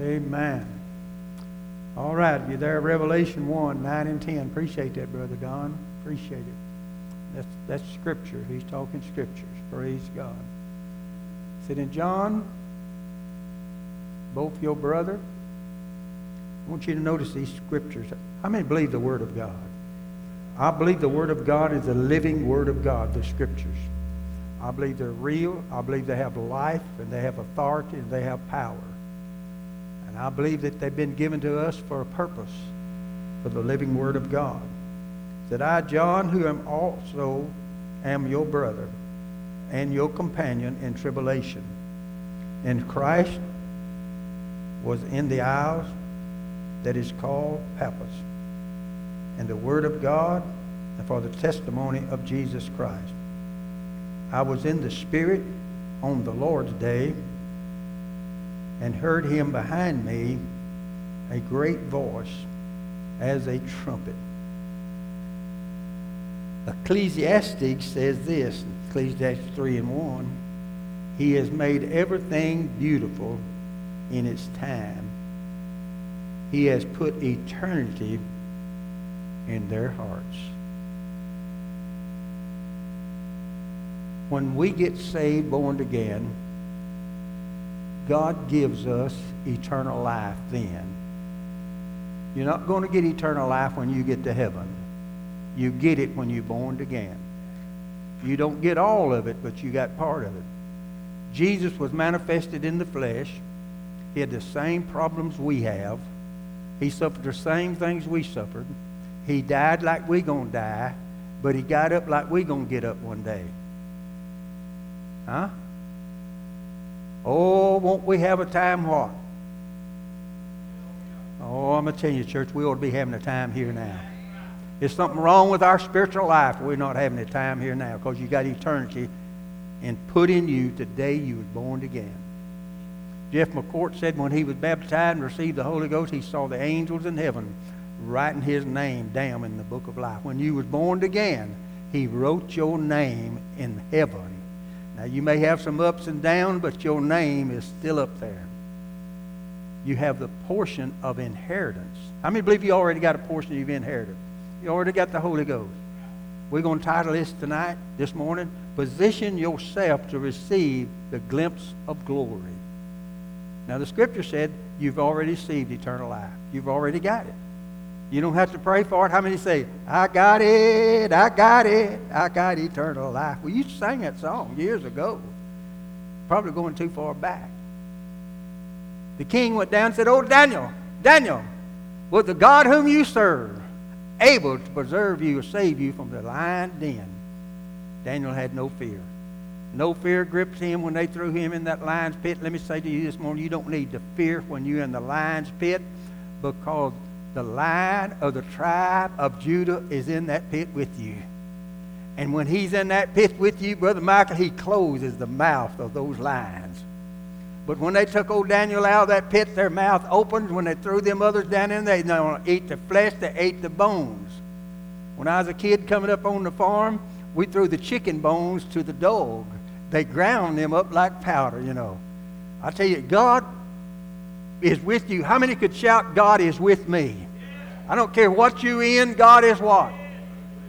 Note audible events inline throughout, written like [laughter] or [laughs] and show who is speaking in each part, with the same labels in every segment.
Speaker 1: Amen. All right, you there, Revelation 1, 9 and 10. Appreciate that, Brother Don. Appreciate it. That's, that's scripture. He's talking scriptures. Praise God. Said in John, both your brother. I want you to notice these scriptures. How many believe the Word of God? I believe the Word of God is the living Word of God, the scriptures. I believe they're real. I believe they have life and they have authority and they have power. And I believe that they've been given to us for a purpose, for the living Word of God. That I, John, who am also am your brother and your companion in tribulation, And Christ was in the isles that is called Patmos, and the Word of God, and for the testimony of Jesus Christ. I was in the Spirit on the Lord's day and heard him behind me a great voice as a trumpet. Ecclesiastes says this, Ecclesiastes 3 and 1, He has made everything beautiful in its time. He has put eternity in their hearts. When we get saved, born again, God gives us eternal life then. You're not going to get eternal life when you get to heaven. You get it when you're born again. You don't get all of it, but you got part of it. Jesus was manifested in the flesh. He had the same problems we have. He suffered the same things we suffered. He died like we're going to die, but he got up like we're going to get up one day. Huh? Oh, won't we have a time what? Oh, I'm going to tell you, church, we ought to be having a time here now. There's something wrong with our spiritual life. We're not having a time here now because you got eternity and put in you today you was born again. Jeff McCourt said when he was baptized and received the Holy Ghost, he saw the angels in heaven writing his name down in the book of life. When you was born again, he wrote your name in heaven. Now you may have some ups and downs, but your name is still up there. You have the portion of inheritance. How many believe you already got a portion you've inherited? You already got the Holy Ghost. We're going to title this tonight, this morning, Position Yourself to Receive the Glimpse of Glory. Now, the scripture said you've already received eternal life. You've already got it. You don't have to pray for it. How many say, I got it, I got it, I got eternal life? Well, you sang that song years ago. Probably going too far back. The king went down and said, Oh, Daniel, Daniel, was the God whom you serve able to preserve you or save you from the lion den? Daniel had no fear. No fear gripped him when they threw him in that lion's pit. Let me say to you this morning, you don't need to fear when you're in the lion's pit because the lion of the tribe of Judah is in that pit with you. And when he's in that pit with you, Brother Michael, he closes the mouth of those lions. But when they took old Daniel out of that pit, their mouth opened. When they threw them others down in there, they don't eat the flesh, they ate the bones. When I was a kid coming up on the farm, we threw the chicken bones to the dog. They ground them up like powder, you know. I tell you, God is with you. How many could shout, God is with me? I don't care what you in, God is what?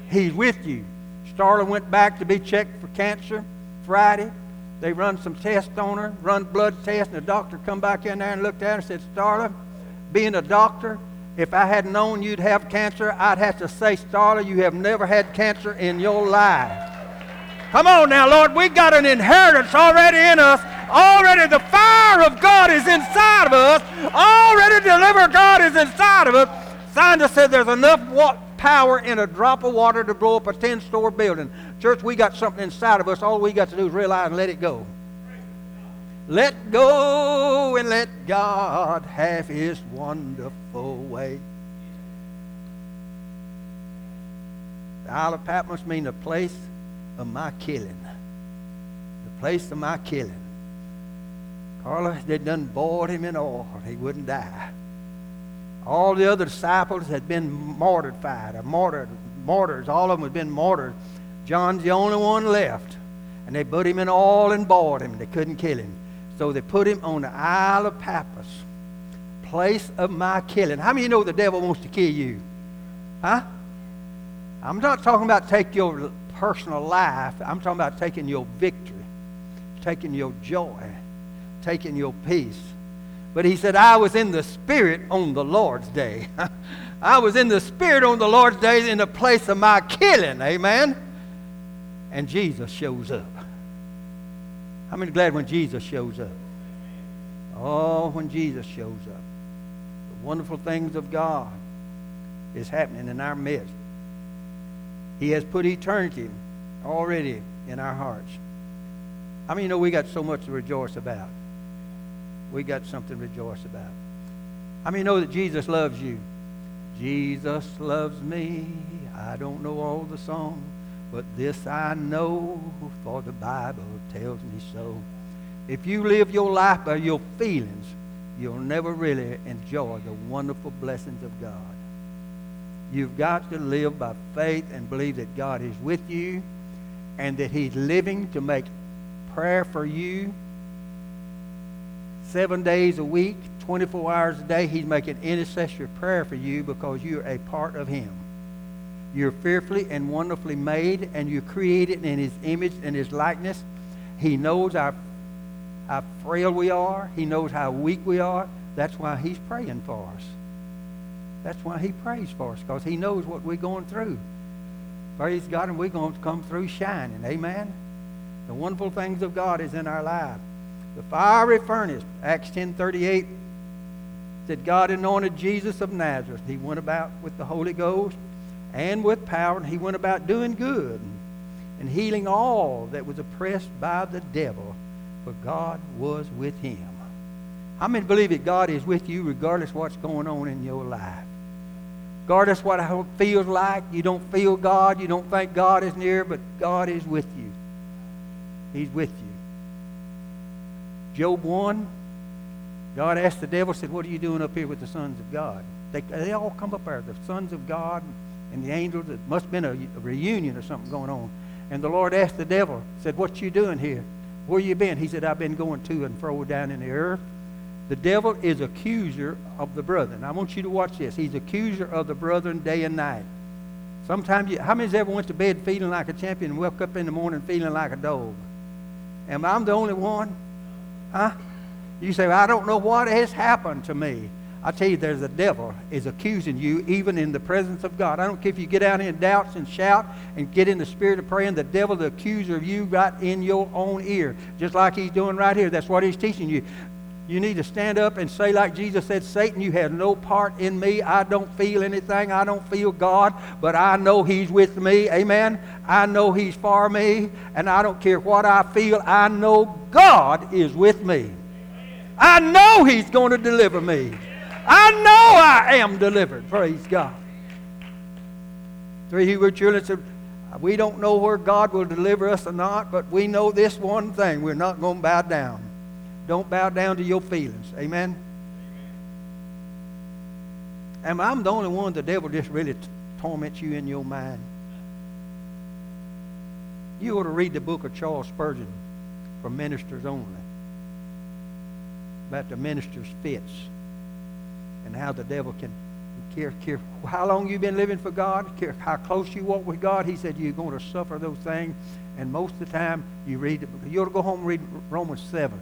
Speaker 1: He's with you. Starla went back to be checked for cancer Friday. They run some tests on her, run blood tests, and the doctor come back in there and looked at her and said, Starla, being a doctor, if I had known you'd have cancer, I'd have to say, Starla, you have never had cancer in your life. Come on now, Lord, we got an inheritance already in us. Already the fire of God is inside of us. Already deliver God is inside of us. Scientists said there's enough power in a drop of water to blow up a 10 story building. Church, we got something inside of us. All we got to do is realize and let it go. Let go and let God have his wonderful way. The Isle of Patmos means the place of my killing. The place of my killing. Carla, they done boiled him in oil. He wouldn't die. All the other disciples had been martyred, or martyred, martyrs. All of them had been martyred. John's the only one left. And they put him in oil and boiled him. They couldn't kill him. So they put him on the Isle of Patmos. place of my killing. How many you know the devil wants to kill you? Huh? I'm not talking about take your personal life. I'm talking about taking your victory, taking your joy, taking your peace. But he said, I was in the Spirit on the Lord's day. [laughs] I was in the Spirit on the Lord's day in the place of my killing. Amen? And Jesus shows up. How many glad when Jesus shows up? Oh, when Jesus shows up. The wonderful things of God is happening in our midst. He has put eternity already in our hearts. I mean, you know we got so much to rejoice about? We got something to rejoice about. I mean, you know that Jesus loves you? Jesus loves me. I don't know all the songs, but this I know, for the Bible tells me so. If you live your life by your feelings, you'll never really enjoy the wonderful blessings of God. You've got to live by faith and believe that God is with you and that He's living to make prayer for you seven days a week, 24 hours a day. He's making intercessory prayer for you because you're a part of Him. You're fearfully and wonderfully made, and you're created in His image and His likeness. He knows our, how frail we are, He knows how weak we are. That's why He's praying for us. That's why He prays for us, because He knows what we're going through. Praise God, and we're going to come through shining. Amen. The wonderful things of God is in our life. The fiery furnace, Acts 10.38, said God anointed Jesus of Nazareth. He went about with the Holy Ghost and with power, and he went about doing good and healing all that was oppressed by the devil, for God was with him. How many believe that God is with you regardless what's going on in your life? Regardless what it feels like, you don't feel God, you don't think God is near, but God is with you. He's with you. Job 1, God asked the devil, said, What are you doing up here with the sons of God? They, they all come up there, the sons of God and the angels. It must have been a, a reunion or something going on. And the Lord asked the devil, said, What you doing here? Where you been? He said, I've been going to and fro down in the earth. The devil is accuser of the brethren. I want you to watch this. He's accuser of the brethren day and night. Sometimes, you, how many's ever went to bed feeling like a champion and woke up in the morning feeling like a dog? Am I the only one? Huh? You say, well, I don't know what has happened to me. I tell you, there's a devil is accusing you even in the presence of God. I don't care if you get out in doubts and shout and get in the spirit of praying. The devil, the accuser of you, right in your own ear, just like he's doing right here. That's what he's teaching you. You need to stand up and say, like Jesus said, Satan, you have no part in me. I don't feel anything. I don't feel God, but I know He's with me. Amen. I know He's for me, and I don't care what I feel. I know God is with me. I know He's going to deliver me. I know I am delivered. Praise God. Three Hebrew children said, We don't know where God will deliver us or not, but we know this one thing we're not going to bow down. Don't bow down to your feelings. Amen? And I'm the only one the devil just really t- torments you in your mind. You ought to read the book of Charles Spurgeon for ministers only about the minister's fits and how the devil can care, care how long you've been living for God, care how close you walk with God. He said you're going to suffer those things. And most of the time, you read, you ought to go home and read Romans 7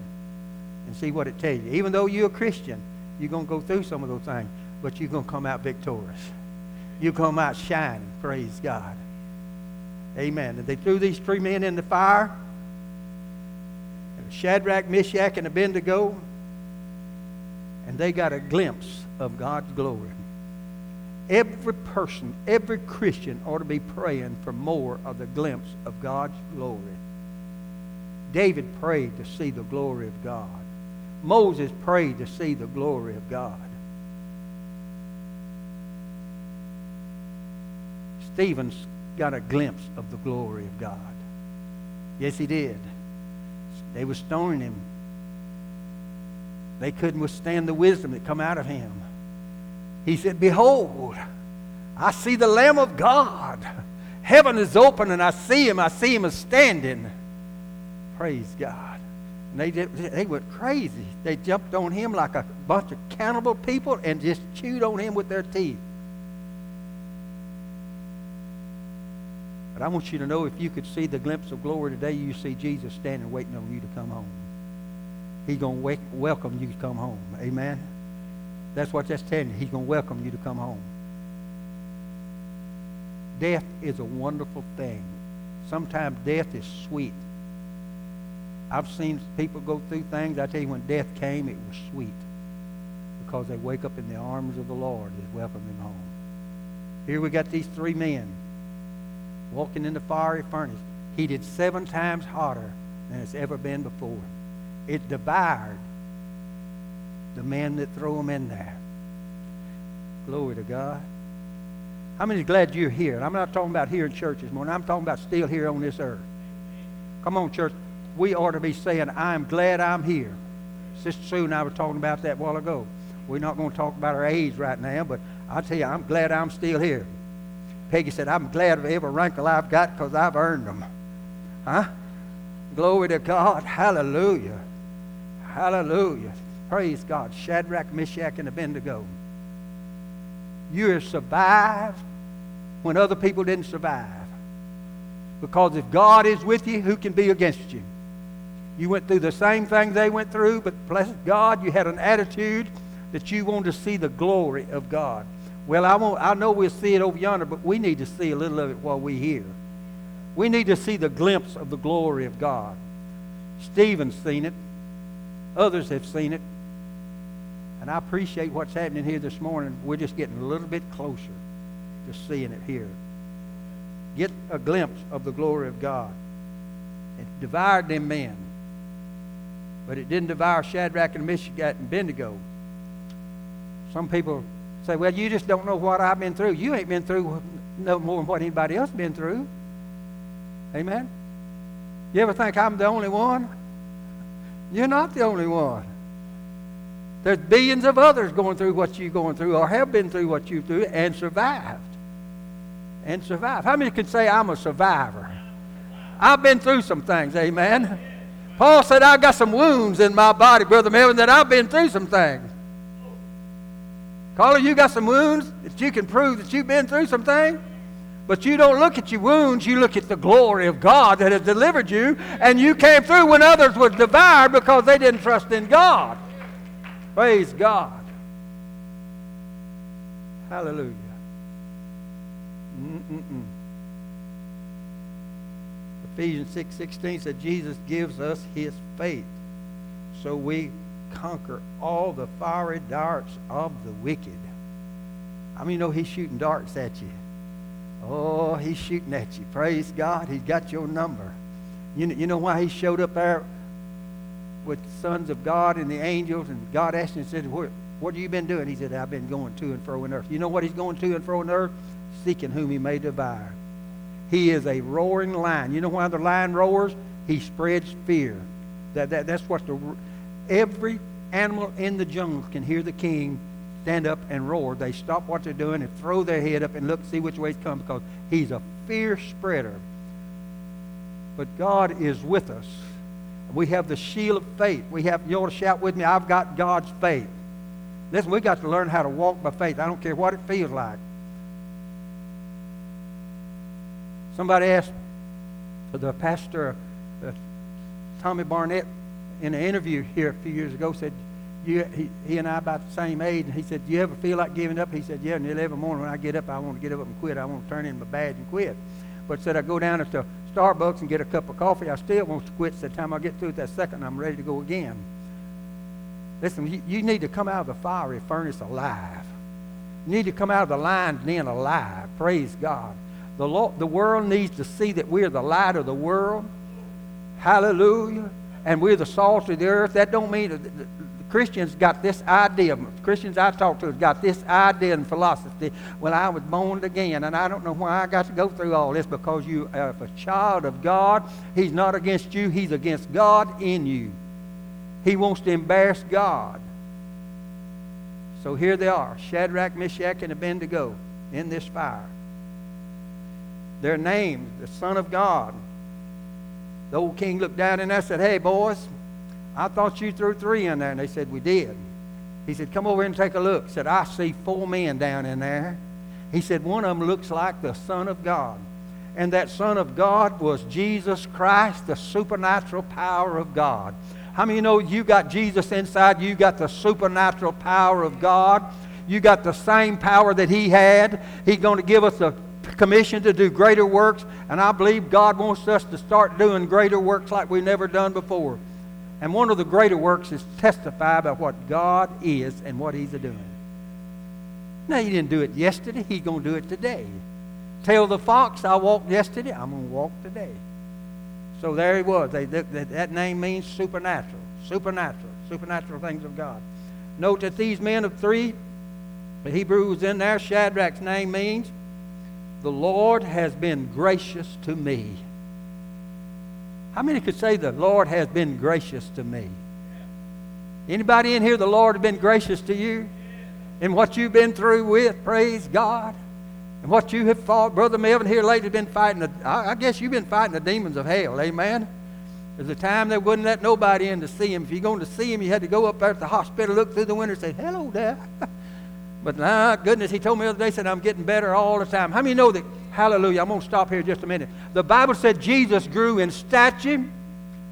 Speaker 1: and see what it tells you. Even though you're a Christian, you're going to go through some of those things, but you're going to come out victorious. You come out shining. Praise God. Amen. And they threw these three men in the fire. Shadrach, Meshach, and Abednego. And they got a glimpse of God's glory. Every person, every Christian ought to be praying for more of the glimpse of God's glory. David prayed to see the glory of God. Moses prayed to see the glory of God. Stephen's got a glimpse of the glory of God. Yes, he did. They were stoning him. They couldn't withstand the wisdom that come out of him. He said, Behold, I see the Lamb of God. Heaven is open and I see him. I see him as standing. Praise God. And they, did, they went crazy. They jumped on him like a bunch of cannibal people and just chewed on him with their teeth. But I want you to know if you could see the glimpse of glory today, you see Jesus standing waiting on you to come home. He's going to welcome you to come home. Amen? That's what that's telling you. He's going to welcome you to come home. Death is a wonderful thing. Sometimes death is sweet. I've seen people go through things. I tell you, when death came, it was sweet because they wake up in the arms of the Lord and welcome them home. Here we got these three men walking in the fiery furnace, heated seven times hotter than it's ever been before. It devoured the men that threw them in there. Glory to God. How many glad you're here? I'm not talking about here in church this morning. I'm talking about still here on this earth. Come on, church. We ought to be saying, I'm glad I'm here. Sister Sue and I were talking about that a while ago. We're not going to talk about our age right now, but I tell you, I'm glad I'm still here. Peggy said, I'm glad of every wrinkle I've got because I've earned them. Huh? Glory to God. Hallelujah. Hallelujah. Praise God. Shadrach, Meshach, and Abednego. You have survived when other people didn't survive. Because if God is with you, who can be against you? You went through the same thing they went through, but bless God, you had an attitude that you wanted to see the glory of God. Well, I, won't, I know we'll see it over yonder, but we need to see a little of it while we're here. We need to see the glimpse of the glory of God. Stephen's seen it. Others have seen it. And I appreciate what's happening here this morning. We're just getting a little bit closer to seeing it here. Get a glimpse of the glory of God. It devoured them men. But it didn't devour Shadrach and Meshach and Abednego. Some people say, well, you just don't know what I've been through. You ain't been through no more than what anybody else been through. Amen? You ever think I'm the only one? You're not the only one. There's billions of others going through what you're going through or have been through what you've through and survived. And survived. How many can say I'm a survivor? I've been through some things, amen. Paul said, I've got some wounds in my body, Brother Melvin, that I've been through some things. Carla, you got some wounds that you can prove that you've been through some things? But you don't look at your wounds, you look at the glory of God that has delivered you, and you came through when others were devoured because they didn't trust in God. Praise God. Hallelujah. Mm-mm-mm. Ephesians 6 16 said Jesus gives us his faith so we conquer all the fiery darts of the wicked. I mean, you know he's shooting darts at you. Oh, he's shooting at you. Praise God. He's got your number. You know, you know why he showed up there with the sons of God and the angels, and God asked him, and said, what, what have you been doing? He said, I've been going to and fro in earth. You know what he's going to and fro in earth? Seeking whom he may devour. He is a roaring lion. You know why the lion roars? He spreads fear. That, that, that's what the, every animal in the jungle can hear the king stand up and roar. They stop what they're doing and throw their head up and look, see which way he's coming because he's a fear spreader. But God is with us. We have the shield of faith. We have, you ought to shout with me, I've got God's faith. Listen, we've got to learn how to walk by faith. I don't care what it feels like. Somebody asked the pastor, uh, Tommy Barnett, in an interview here a few years ago, said, you, he, he and I about the same age, and he said, do you ever feel like giving up? He said, yeah, nearly every morning when I get up, I want to get up and quit. I want to turn in my badge and quit. But said I go down to Starbucks and get a cup of coffee. I still want to quit. The time I get through that second, I'm ready to go again. Listen, you, you need to come out of the fiery furnace alive. You need to come out of the lion's den alive. Praise God. The, the world needs to see that we're the light of the world. Hallelujah. And we're the salt of the earth. That don't mean that the Christians got this idea, Christians I talk to have got this idea and philosophy. Well, I was born again, and I don't know why I got to go through all this because you are a child of God. He's not against you, He's against God in you. He wants to embarrass God. So here they are Shadrach, Meshach, and Abednego in this fire. Their names, the Son of God. The old king looked down and I said, Hey, boys, I thought you threw three in there. And they said, We did. He said, Come over and take a look. He said, I see four men down in there. He said, One of them looks like the Son of God. And that Son of God was Jesus Christ, the supernatural power of God. How many know you got Jesus inside? You got the supernatural power of God. You got the same power that He had. He's going to give us a commission to do greater works, and I believe God wants us to start doing greater works like we've never done before. And one of the greater works is testify about what God is and what He's doing. Now, He didn't do it yesterday, He's going to do it today. Tell the fox, I walked yesterday, I'm going to walk today. So there he was. They, that, that name means supernatural, supernatural, supernatural things of God. Note that these men of three, the Hebrew was in there, Shadrach's name means, the Lord has been gracious to me. How many could say the Lord has been gracious to me? Anybody in here, the Lord has been gracious to you? And what you've been through with, praise God. And what you have fought, Brother Melvin here lately been fighting, the, I guess you've been fighting the demons of hell, amen? There's a time they wouldn't let nobody in to see him. If you're going to see him, you had to go up there at the hospital, look through the window, and say, hello there. [laughs] but my goodness, he told me the other day, said, I'm getting better all the time. How many know that, hallelujah, I'm going to stop here just a minute. The Bible said Jesus grew in stature,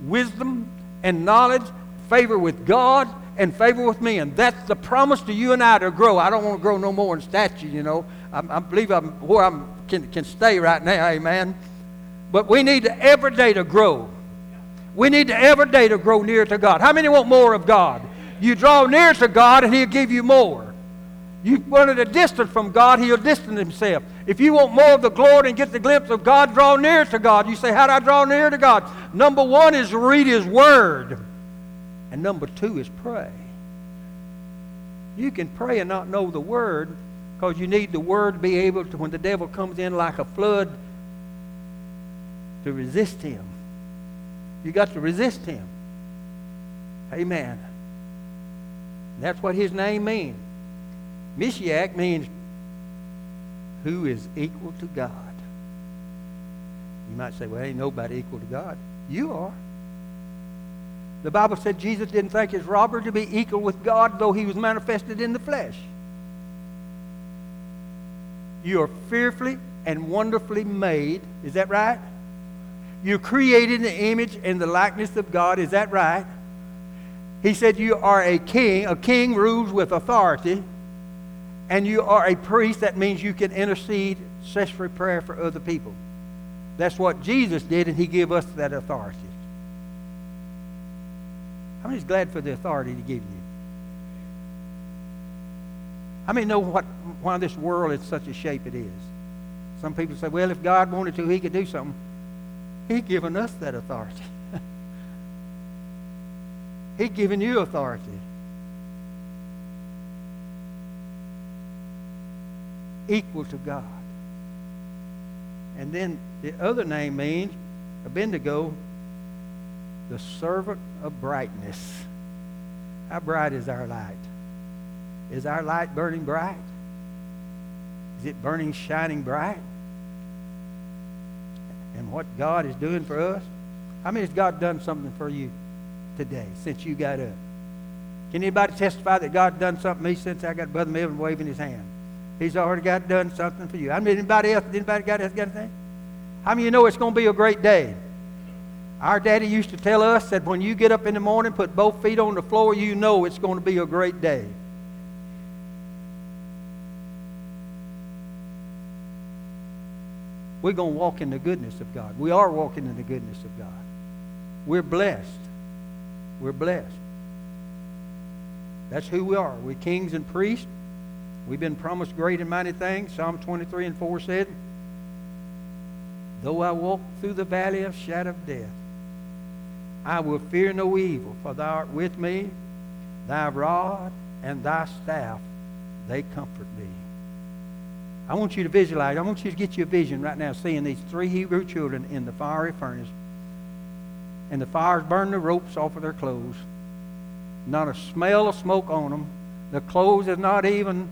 Speaker 1: wisdom, and knowledge, favor with God, and favor with men. That's the promise to you and I to grow. I don't want to grow no more in stature, you know. I, I believe I'm where I can, can stay right now, amen. But we need to every day to grow. We need to every day to grow near to God. How many want more of God? You draw near to God and He'll give you more. You run at a distance from God, He'll distance Himself. If you want more of the glory and get the glimpse of God, draw near to God. You say, How do I draw near to God? Number one is read His Word. And number two is pray. You can pray and not know the word because you need the word to be able to, when the devil comes in like a flood, to resist him. You got to resist him. Amen. That's what his name means. Meshach means who is equal to God. You might say, well, ain't nobody equal to God. You are. The Bible said Jesus didn't think his robber to be equal with God, though he was manifested in the flesh. You are fearfully and wonderfully made. Is that right? You're created in the image and the likeness of God. Is that right? He said you are a king. A king rules with authority. And you are a priest. That means you can intercede, accessory prayer for other people. That's what Jesus did, and he gave us that authority. How many is glad for the authority to give you? How many know what, why this world is such a shape it is? Some people say, well, if God wanted to, he could do something. He's given us that authority. [laughs] He's given you authority. Equal to God. And then the other name means, Abednego, the servant of brightness. How bright is our light? Is our light burning bright? Is it burning, shining bright? And what God is doing for us? How many has God done something for you today since you got up? Can anybody testify that God done something for me since I got Brother Melvin waving his hand? He's already got done something for you. I mean, anybody else? Anybody got anything? How many of you know it's going to be a great day? Our daddy used to tell us that when you get up in the morning, put both feet on the floor, you know it's going to be a great day. We're going to walk in the goodness of God. We are walking in the goodness of God. We're blessed. We're blessed. That's who we are. We're kings and priests. We've been promised great and mighty things. Psalm 23 and 4 said, Though I walk through the valley of shadow of death, I will fear no evil, for thou art with me. Thy rod and thy staff, they comfort me. I want you to visualize. I want you to get you a vision right now, seeing these three Hebrew children in the fiery furnace. And the fire's burn the ropes off of their clothes. Not a smell of smoke on them. The clothes is not even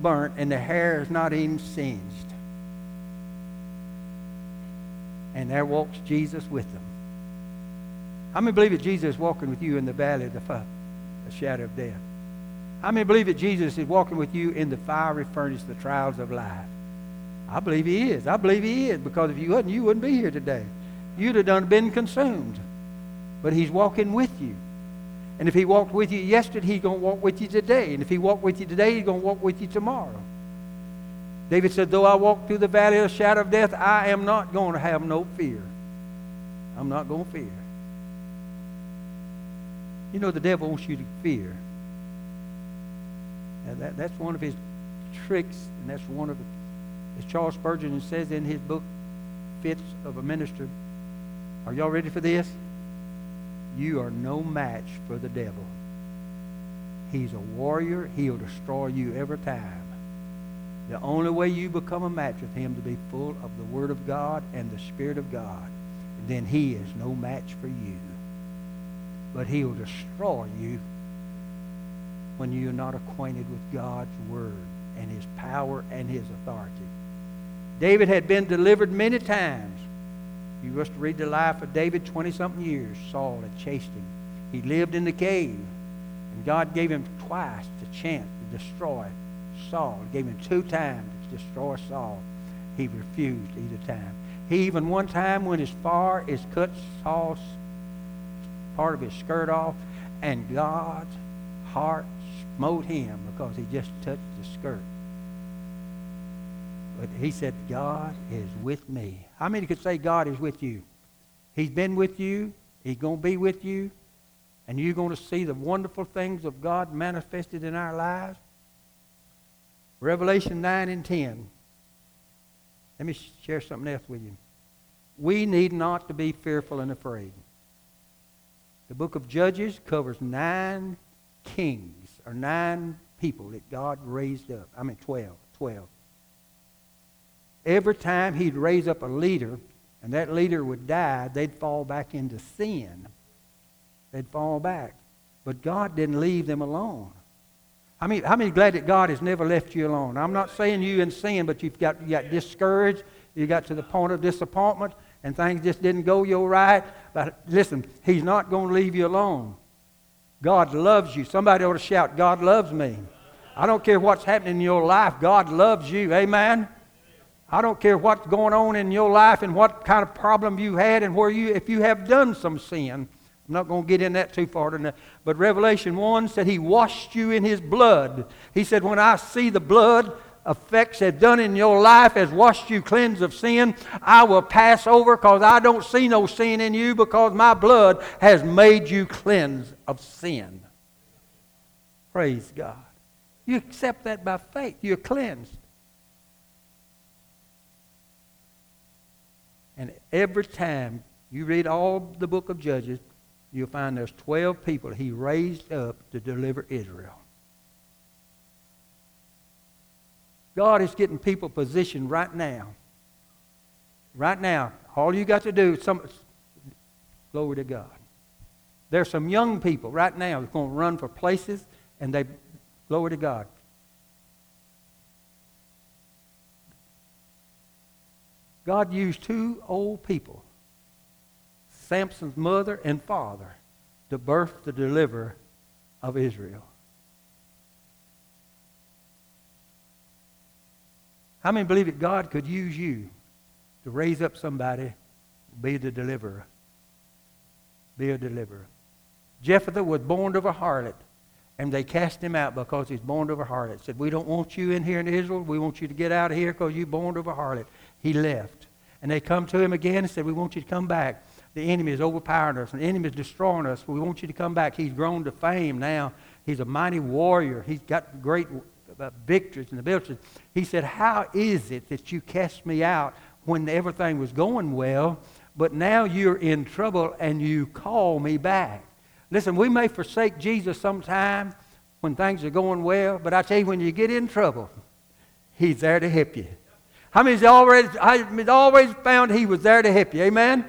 Speaker 1: burnt, and the hair is not even singed. And there walks Jesus with them. How many believe that Jesus is walking with you in the valley of the, the shadow of death? How many believe that Jesus is walking with you in the fiery furnace, the trials of life? I believe he is. I believe he is because if you wasn't, you wouldn't be here today. You'd have done been consumed. But he's walking with you. And if he walked with you yesterday, he's going to walk with you today. And if he walked with you today, he's going to walk with you tomorrow. David said, Though I walk through the valley of the shadow of death, I am not going to have no fear. I'm not going to fear. You know, the devil wants you to fear. Now that, that's one of his tricks, and that's one of, as Charles Spurgeon says in his book, Fits of a Minister. Are y'all ready for this? You are no match for the devil. He's a warrior. He'll destroy you every time. The only way you become a match with him to be full of the Word of God and the Spirit of God, then he is no match for you. But he'll destroy you when you're not acquainted with God's Word and His power and His authority. David had been delivered many times. You must read the life of David 20 something years. Saul had chased him. He lived in the cave. And God gave him twice the chance to destroy Saul. He gave him two times to destroy Saul. He refused either time. He even one time went as far as cut Saul's part of his skirt off, and God's heart smote him because he just touched the skirt. But he said, God is with me. How many could say God is with you? He's been with you. He's going to be with you. And you're going to see the wonderful things of God manifested in our lives. Revelation 9 and 10. Let me share something else with you. We need not to be fearful and afraid. The book of Judges covers nine kings or nine people that God raised up. I mean, 12. 12. Every time he'd raise up a leader and that leader would die, they'd fall back into sin. They'd fall back. But God didn't leave them alone. I mean, how many glad that God has never left you alone? I'm not saying you in sin, but you've got, you got discouraged. You got to the point of disappointment, and things just didn't go your right. But listen, He's not going to leave you alone. God loves you. Somebody ought to shout, God loves me. I don't care what's happening in your life, God loves you. Amen. I don't care what's going on in your life and what kind of problem you had and where you, if you have done some sin. I'm not going to get in that too far tonight. But Revelation 1 said he washed you in his blood. He said, when I see the blood, effects have done in your life has washed you cleansed of sin, I will pass over because I don't see no sin in you because my blood has made you cleansed of sin. Praise God. You accept that by faith. You're cleansed. And every time you read all the book of Judges, you'll find there's 12 people he raised up to deliver Israel. God is getting people positioned right now. Right now. All you got to do is some glory to God. There's some young people right now that's going to run for places and they glory to God. God used two old people, Samson's mother and father, to birth the deliverer of Israel. How many believe that God could use you to raise up somebody, be the deliverer? Be a deliverer. Jephthah was born of a harlot, and they cast him out because he's born of a harlot. Said, We don't want you in here in Israel. We want you to get out of here because you're born of a harlot. He left. And they come to him again and said, We want you to come back. The enemy is overpowering us, the enemy is destroying us. We want you to come back. He's grown to fame now. He's a mighty warrior. He's got great uh, victories and the victories. He said, How is it that you cast me out when everything was going well, but now you're in trouble and you call me back? Listen, we may forsake Jesus sometime when things are going well, but I tell you, when you get in trouble, He's there to help you. How many's already, I've always found He was there to help you? Amen?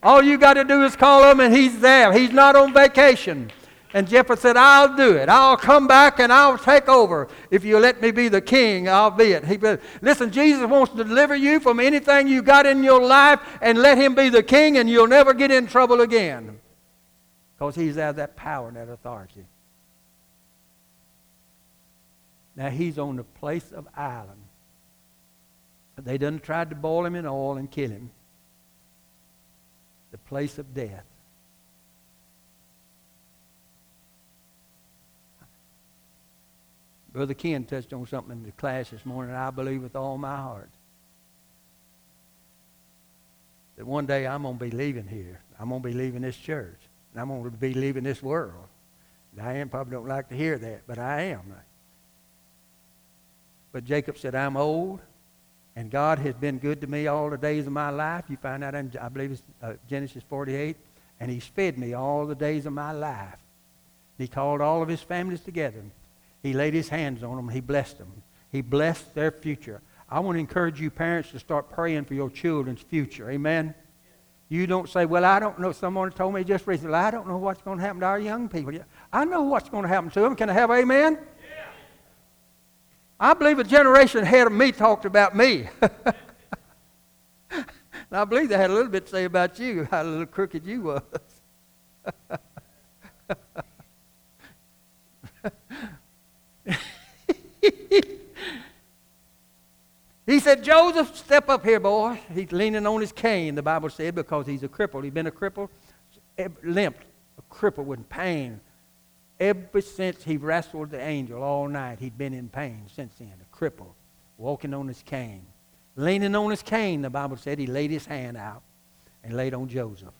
Speaker 1: All you got to do is call Him and He's there. He's not on vacation. And Jephthah said, I'll do it. I'll come back and I'll take over. If you let me be the king, I'll be it. He said, Listen, Jesus wants to deliver you from anything you got in your life and let him be the king and you'll never get in trouble again. because he's out that power and that authority. Now he's on the place of island. They done tried to boil him in oil and kill him. The place of death. Brother Ken touched on something in the class this morning, I believe with all my heart. That one day I'm going to be leaving here. I'm going to be leaving this church. And I'm going to be leaving this world. Diane probably don't like to hear that, but I am. But Jacob said, I'm old, and God has been good to me all the days of my life. You find out in, I believe it's uh, Genesis 48. And he's fed me all the days of my life. He called all of his families together. He laid his hands on them. He blessed them. He blessed their future. I want to encourage you parents to start praying for your children's future. Amen? You don't say, well, I don't know. Someone told me just recently, I don't know what's going to happen to our young people. I know what's going to happen to them. Can I have amen? I believe a generation ahead of me talked about me. and [laughs] I believe they had a little bit to say about you, [laughs] how little crooked you was. [laughs] He said, Joseph, step up here, boy. He's leaning on his cane, the Bible said, because he's a cripple. He's been a cripple, eh, limped, a cripple with pain. Ever since he wrestled the angel all night, he'd been in pain since then, a cripple, walking on his cane. Leaning on his cane, the Bible said, he laid his hand out and laid on Joseph.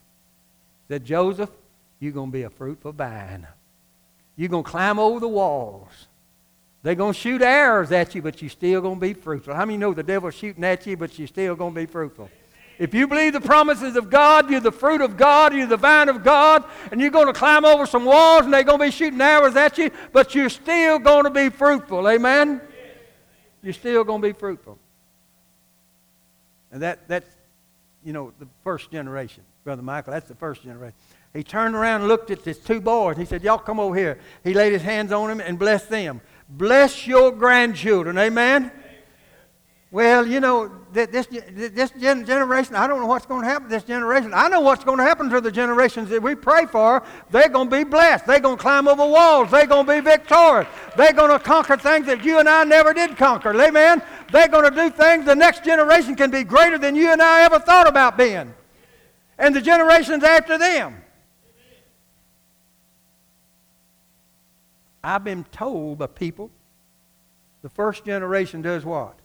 Speaker 1: Said, Joseph, you're going to be a fruitful vine. You're going to climb over the walls. They're going to shoot arrows at you, but you're still going to be fruitful. How many know the devil's shooting at you, but you're still going to be fruitful? If you believe the promises of God, you're the fruit of God, you're the vine of God, and you're going to climb over some walls and they're going to be shooting arrows at you, but you're still going to be fruitful. Amen? You're still going to be fruitful. And that, that's, you know, the first generation, Brother Michael, that's the first generation. He turned around and looked at his two boys. He said, Y'all come over here. He laid his hands on them and blessed them. Bless your grandchildren. Amen? Well, you know, this, this generation, I don't know what's going to happen to this generation. I know what's going to happen to the generations that we pray for. They're going to be blessed. They're going to climb over walls. They're going to be victorious. They're going to conquer things that you and I never did conquer. Amen? They're going to do things the next generation can be greater than you and I ever thought about being. And the generations after them. I've been told by people the first generation does what?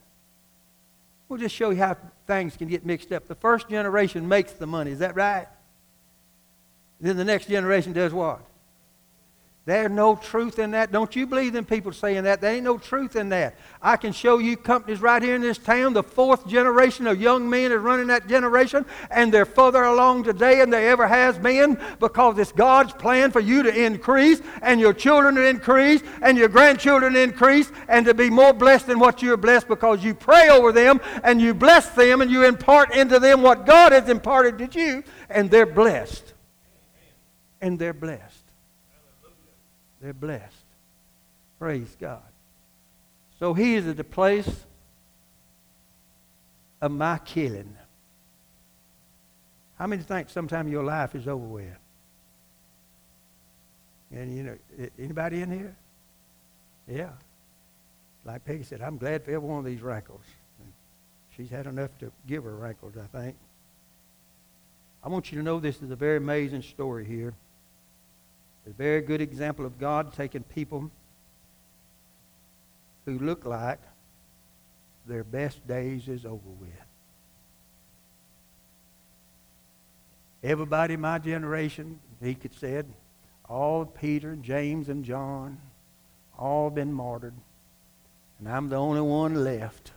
Speaker 1: We'll just show you how things can get mixed up. The first generation makes the money. Is that right? Then the next generation does what? There's no truth in that. Don't you believe in people saying that? There ain't no truth in that. I can show you companies right here in this town. The fourth generation of young men is running that generation, and they're further along today than they ever has been because it's God's plan for you to increase, and your children to increase, and your grandchildren to increase, and to be more blessed than what you're blessed because you pray over them, and you bless them, and you impart into them what God has imparted to you, and they're blessed. And they're blessed. They're blessed. Praise God. So he is at the place of my killing. How many think sometime your life is over with? And you know, anybody in here? Yeah. Like Peggy said, I'm glad for every one of these rankles. She's had enough to give her rankles, I think. I want you to know this is a very amazing story here. A very good example of God taking people who look like their best days is over with. Everybody in my generation, he could said, all Peter, James, and John, all been martyred. And I'm the only one left.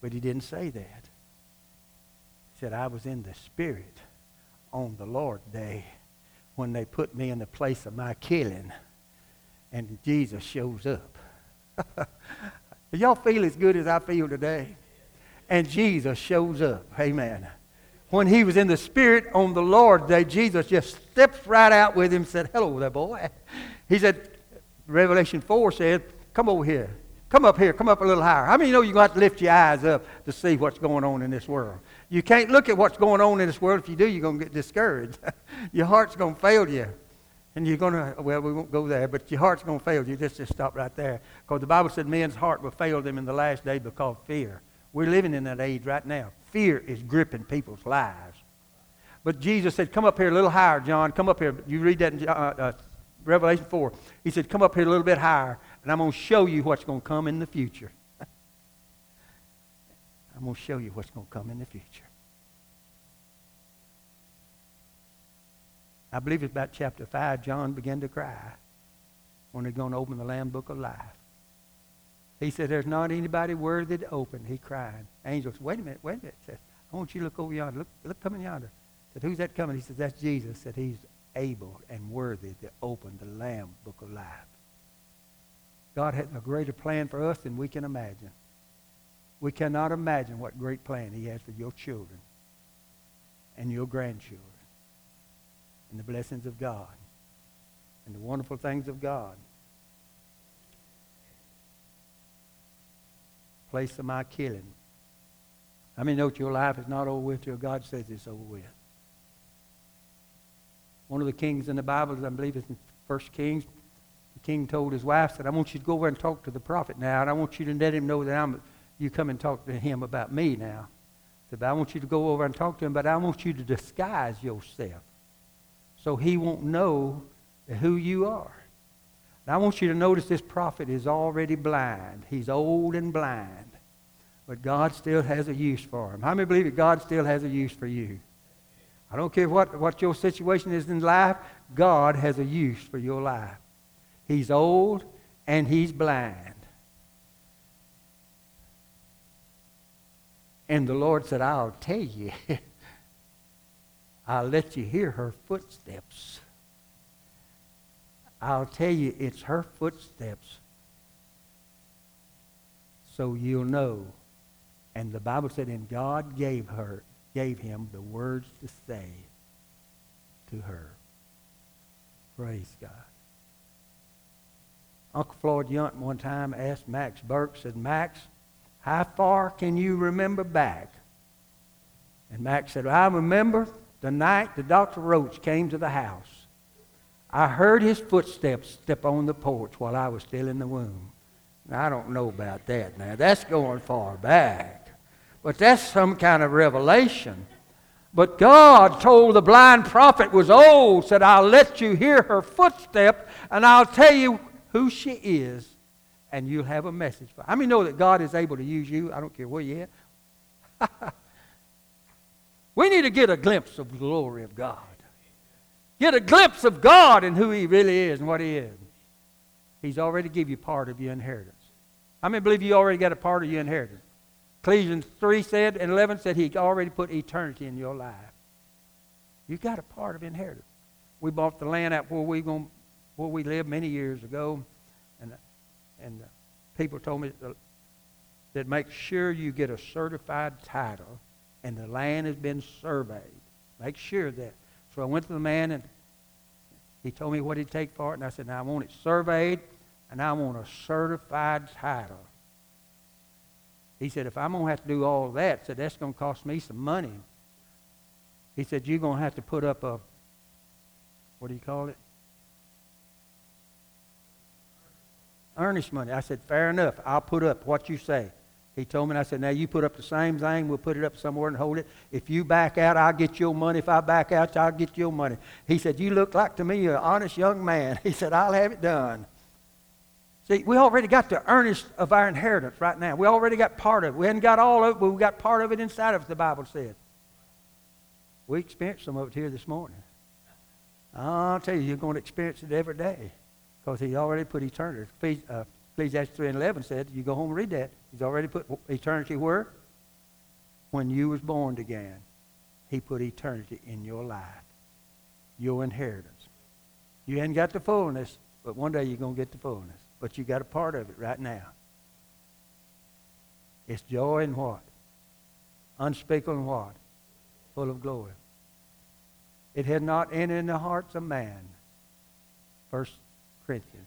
Speaker 1: But he didn't say that. He said, I was in the Spirit on the Lord day when they put me in the place of my killing and Jesus shows up. [laughs] Y'all feel as good as I feel today? And Jesus shows up. Amen. When he was in the Spirit on the Lord day, Jesus just steps right out with him and said, Hello there, boy. He said, Revelation 4 said, Come over here. Come up here. Come up a little higher. How many know you're going to lift your eyes up to see what's going on in this world? You can't look at what's going on in this world. If you do, you're going to get discouraged. [laughs] your heart's going to fail you. And you're going to, well, we won't go there, but your heart's going to fail you. Just, just stop right there. Because the Bible said men's heart will fail them in the last day because of fear. We're living in that age right now. Fear is gripping people's lives. But Jesus said, Come up here a little higher, John. Come up here. You read that in uh, uh, Revelation 4. He said, Come up here a little bit higher, and I'm going to show you what's going to come in the future. [laughs] I'm going to show you what's going to come in the future. I believe it's about chapter 5. John began to cry when they're going to open the Lamb Book of Life. He said, There's not anybody worthy to open. He cried. Angels, wait a minute, wait a minute. Said, I want you to look over yonder. Look, look coming yonder. Said, Who's that coming? He said, That's Jesus. Said he's able and worthy to open the Lamb Book of Life. God has a greater plan for us than we can imagine. We cannot imagine what great plan He has for your children and your grandchildren and the blessings of God and the wonderful things of God. Place of my killing. I mean, note your life is not over with till God says it's over with. One of the kings in the Bible, I believe it's in First Kings, the king told his wife, said, I want you to go over and talk to the prophet now, and I want you to let him know that I'm you come and talk to him about me now. Said, I want you to go over and talk to him, but I want you to disguise yourself so he won't know who you are. Now, I want you to notice this prophet is already blind. He's old and blind. But God still has a use for him. How many believe that God still has a use for you? I don't care what, what your situation is in life, God has a use for your life. He's old and he's blind. And the Lord said, I'll tell you. [laughs] I'll let you hear her footsteps. I'll tell you it's her footsteps. So you'll know. And the Bible said, and God gave her, gave him the words to say to her. Praise God. Uncle Floyd Yunt one time asked Max Burke, said, Max, how far can you remember back? And Max said, I remember the night that Dr. Roach came to the house. I heard his footsteps step on the porch while I was still in the womb. Now, I don't know about that now. That's going far back. But that's some kind of revelation. But God told the blind prophet was old, said, I'll let you hear her footstep, and I'll tell you who she is, and you'll have a message for her. How many know that God is able to use you? I don't care where you're at. [laughs] We need to get a glimpse of the glory of God. Get a glimpse of God and who He really is and what He is. He's already give you part of your inheritance. How many believe you already got a part of your inheritance? Ecclesiastes 3 said and 11 said He already put eternity in your life. You got a part of inheritance. We bought the land out where we're going where we lived many years ago, and and people told me that, that make sure you get a certified title and the land has been surveyed. Make sure that. So I went to the man and he told me what he'd take for it, and I said, Now I want it surveyed and I want a certified title. He said, If I'm to have to do all of that, said that's to cost me some money. He said, You're to have to put up a, what do you call it? Earnest money. I said, Fair enough. I'll put up what you say. He told me, and I said, now you put up the same thing, we'll put it up somewhere and hold it. If you back out, I'll get your money. If I back out, I'll get your money. He said, you look like to me an honest young man. [laughs] He said, I'll have it done. See, we already got the earnest of our inheritance right now. We already got part of it. We hadn't got all of it, but we got part of it inside of us, the Bible said. We experienced some of it here this morning. I'll tell you, you're going to experience it every day because he already put eternity. Uh, Ecclesiastes 3 and 11 said, you go home and read that. He's already put eternity where? When you was born again. He put eternity in your life, your inheritance. You ain't got the fullness, but one day you're going to get the fullness. But you got a part of it right now. It's joy and what? Unspeakable and what? Full of glory. It had not entered in the hearts of man. First Corinthians.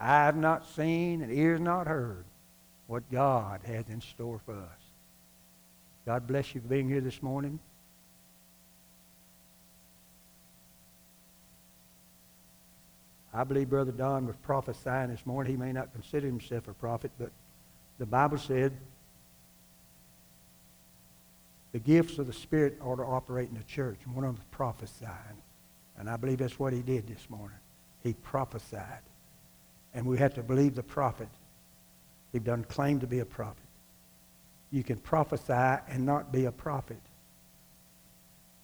Speaker 1: I have not seen and ears not heard what God has in store for us. God bless you for being here this morning. I believe Brother Don was prophesying this morning. He may not consider himself a prophet, but the Bible said the gifts of the Spirit ought to operate in the church. And one of them is prophesying. And I believe that's what he did this morning. He prophesied. And we have to believe the prophet. He done claim to be a prophet. You can prophesy and not be a prophet.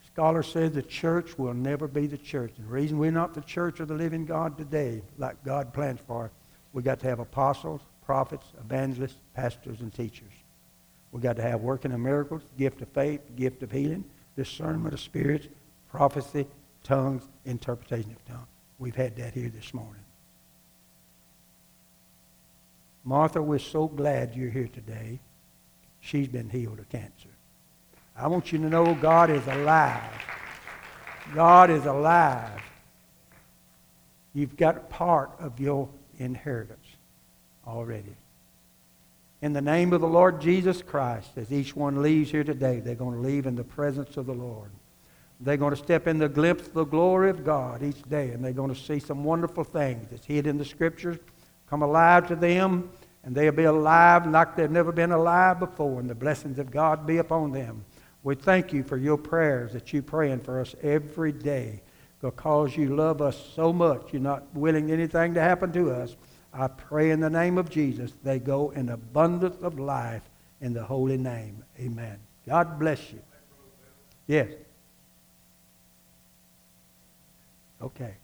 Speaker 1: Scholar says the church will never be the church. And the reason we're not the church of the living God today, like God plans for, we got to have apostles, prophets, evangelists, pastors, and teachers. We got to have working of miracles, gift of faith, gift of healing, discernment of spirits, prophecy, tongues, interpretation of tongues. We've had that here this morning. Martha, we're so glad you're here today. She's been healed of cancer. I want you to know God is alive. God is alive. You've got part of your inheritance already. In the name of the Lord Jesus Christ, as each one leaves here today, they're going to leave in the presence of the Lord. They're going to step in the glimpse of the glory of God each day, and they're going to see some wonderful things that's hid in the Scriptures come alive to them, and they'll be alive like they've never been alive before, and the blessings of God be upon them. We thank you for your prayers that you're praying for us every day because you love us so much. You're not willing anything to happen to us. I pray in the name of Jesus they go in abundance of life in the holy name. Amen. God bless you. Yes. Okay.